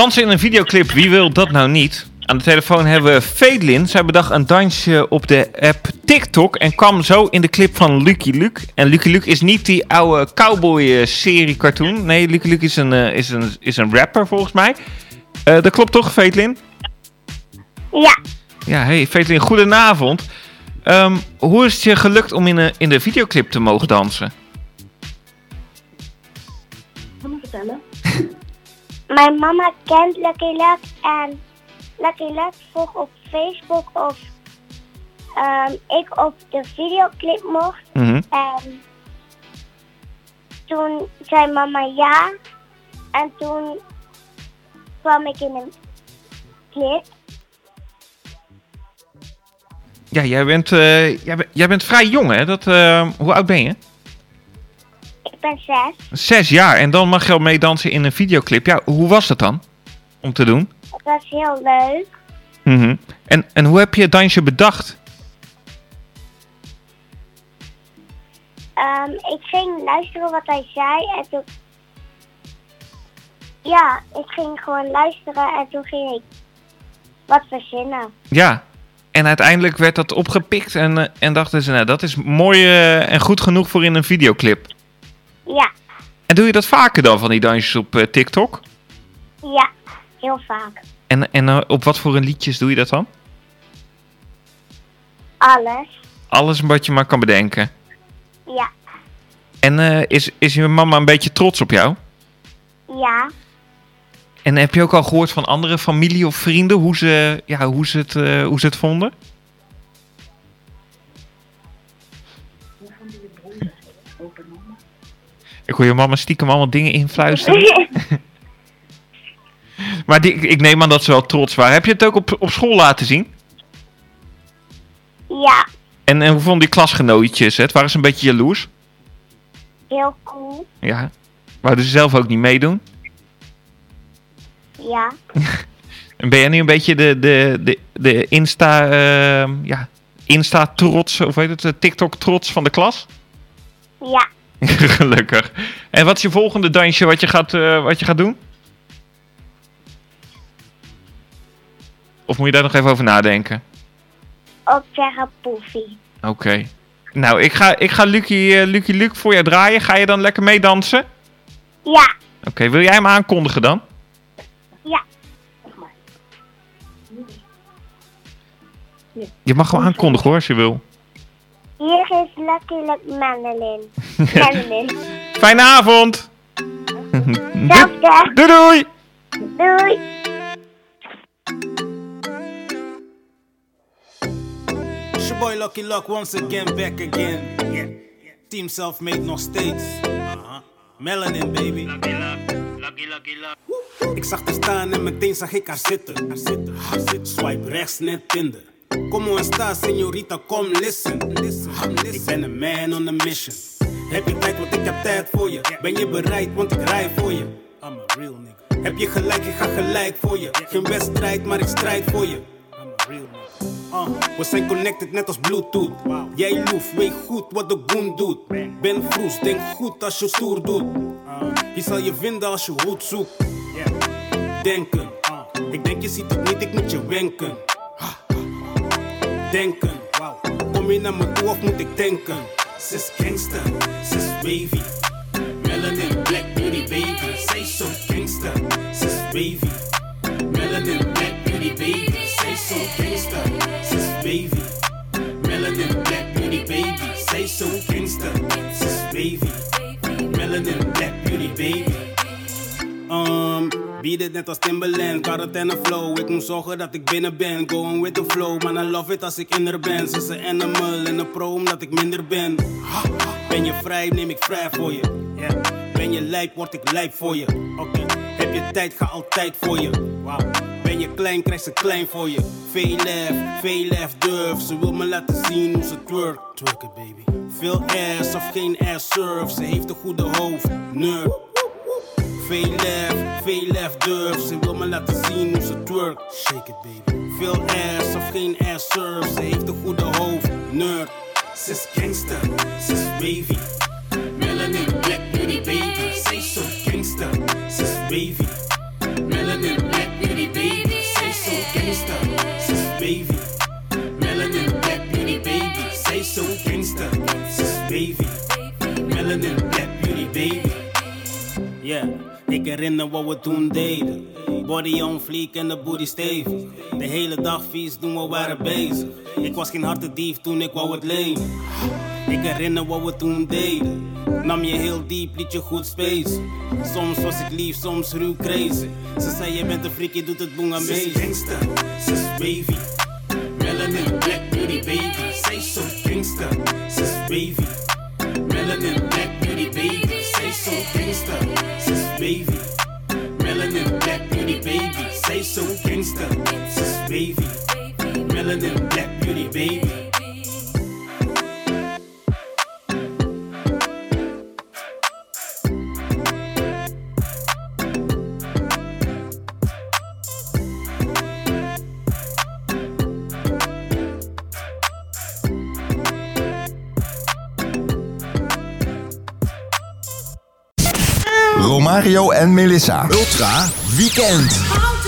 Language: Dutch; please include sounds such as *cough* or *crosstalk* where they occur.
Dansen in een videoclip, wie wil dat nou niet? Aan de telefoon hebben we Fedlin. Zij bedacht een dansje op de app TikTok en kwam zo in de clip van Lucky Luke. En Lucky Luke is niet die oude cowboy-serie cartoon. Nee, Lucky Luke is een, eh, is een, is een rapper volgens mij. Eh, dat klopt toch, Fedlin? Ja, Ja, hey Fedlin, goedenavond. Ehm, hoe is het je gelukt om in, een, in de videoclip te mogen dansen? Mijn mama kent Lucky Luck en Lucky Luck vroeg op Facebook of ehm, ik op de videoclip mocht. Mhm. En toen zei mama ja. En toen kwam ik in een clip. Ja, jij bent, eh, jij, bent- jij bent vrij jong, hè? Dat, eh, hoe oud ben je? Ik ben zes. Zes jaar en dan mag je al meedansen in een videoclip. Ja, hoe was het dan om te doen? Het was heel leuk. Mhm. en, en hoe heb je het dansje bedacht? Ehm, ik ging luisteren wat hij zei en toen... Ja, ik ging gewoon luisteren en toen ging ik wat verzinnen. Ja, en uiteindelijk werd dat opgepikt en, eh, en dachten ze, nou, dat is mooi eh, en goed genoeg voor in een videoclip. Ja, En doe je dat vaker dan, van die dansjes op eh, TikTok? ja, heel vaak. En, en eh, op wat voor een liedjes doe je dat dan? Alles. Alles wat je maar kan bedenken. Ja, En eh, is, is je mama een beetje trots op jou? ja, En heb je ook al gehoord van andere familie of vrienden hoe ze, ja, hoe ze, het, hoe ze het vonden? Ik hoor je mama stiekem allemaal dingen influisteren. *laughs* Maar die, ik neem aan dat ze wel trots waren. Heb je het ook op, op school laten zien? ja, En, en hoe vonden die klasgenootjes het? Waren ze een beetje jaloers? heel cool. Ja. Wouden ze zelf ook niet meedoen? Ja, *laughs* En ben jij nu een beetje de, de, de, de Insta, ehm, ja, Insta-trots, of heet het, TikTok-trots van de klas? ja. *laughs* Gelukkig. En wat is je volgende dansje wat je gaat, eh, wat je gaat doen? Of moet je daar nog even over nadenken? Ook zeggen poefie. Oké. Nou, ik ga, ik ga Lucky, eh, Lucky Luke voor je draaien. Ga je dan lekker meedansen? Ja, Oké, wil jij hem aankondigen dan? ja. Je mag hem aankondigen hoor, als je wil. Hier is Lucky Luck Madeline. Fijne avond! Doei doei! Doei. It's your boy Lucky Luck once again, back again. Yeah. Team self-made nog steeds. Uh-huh. Melanin, baby. Ik zag haar staan en meteen zag ik haar zitten. Haar zitten, haar zitten. Swipe rechts, net Tinder. Como esta, señorita, kom listen. listen. Ik ben een man on a mission. Heb je tijd, want ik heb tijd voor je. Ben je bereid, want ik rij voor je. I'm a real nigga. Heb je gelijk, ik ga gelijk voor je. Geen wedstrijd, maar ik strijd voor je. I'm a real nigga. Uh, we zijn connected net als Bluetooth. Jij loef, weet goed wat de goon doet. Ben vroes, denk goed als je stoer doet. Uh, hier zal je vinden als je goed zoekt. Denken, ik denk je ziet het niet, ik moet je wenken. Denken, kom je naar me toe of moet ik denken? Sis gangster, sis wavy. Melanin, black beauty baby. Say so gangster, sis wavy. Melanin, black beauty baby. Say so gangster, sis wavy. Melanin, black beauty baby. Say so gangster, sis wavy. Melanin, black beauty baby. Um, beat het net als Timberland, quarantaine flow. Ik moet zorgen dat ik binnen ben, going with the flow. Man, I love it als ik in er ben. Ze is een animal en een pro omdat ik minder ben. Ben je vrij, neem ik vrij voor je. Ben je lijp, word ik lijp voor je. Oké, heb je tijd, ga altijd voor je. Wow. Ben je klein, krijg ze klein voor je. Veel lef, veel lef, durf. Ze wil me laten zien hoe ze twerk. Twerken, baby. Veel ass of geen ass surf. Ze heeft een goede hoofd, nerd. Veel lef, veel lef durf. Ze wil me laten zien hoe ze twerk. Shake it, baby. Veel ass of geen ass surf. Ze heeft een goede hoofd, nerd. Ze is gangster, ze is wavy. Melanin, black beauty baby. Say so gangster, ze is wavy. Melanin, black gangster, sis wavy. Melanin black beauty baby, zij zo gangster, sis wavy. Melanin black beauty baby. Yeah, ik herinner wat we toen deden. Body on fleek en de booty stevig. De hele dag vies toen we waren bezig. Ik was geen harte dief toen ik wou het lenen. Ik herinner wat we toen deden. Nam je heel diep, liet je goed space. Soms was ik lief, soms ruw crazy. Ze zei je bent een freak, je doet het boeng aan mee. gangster, sis wavy. Melanin black beauty baby. Zij zo gangster, sis wavy. Melanin black beauty baby. Zij zo gangster. Melanin black beauty baby. Zij zo gangster, sis wavy. Melanin black beauty baby. Romario en Melissa. Ultra Weekend.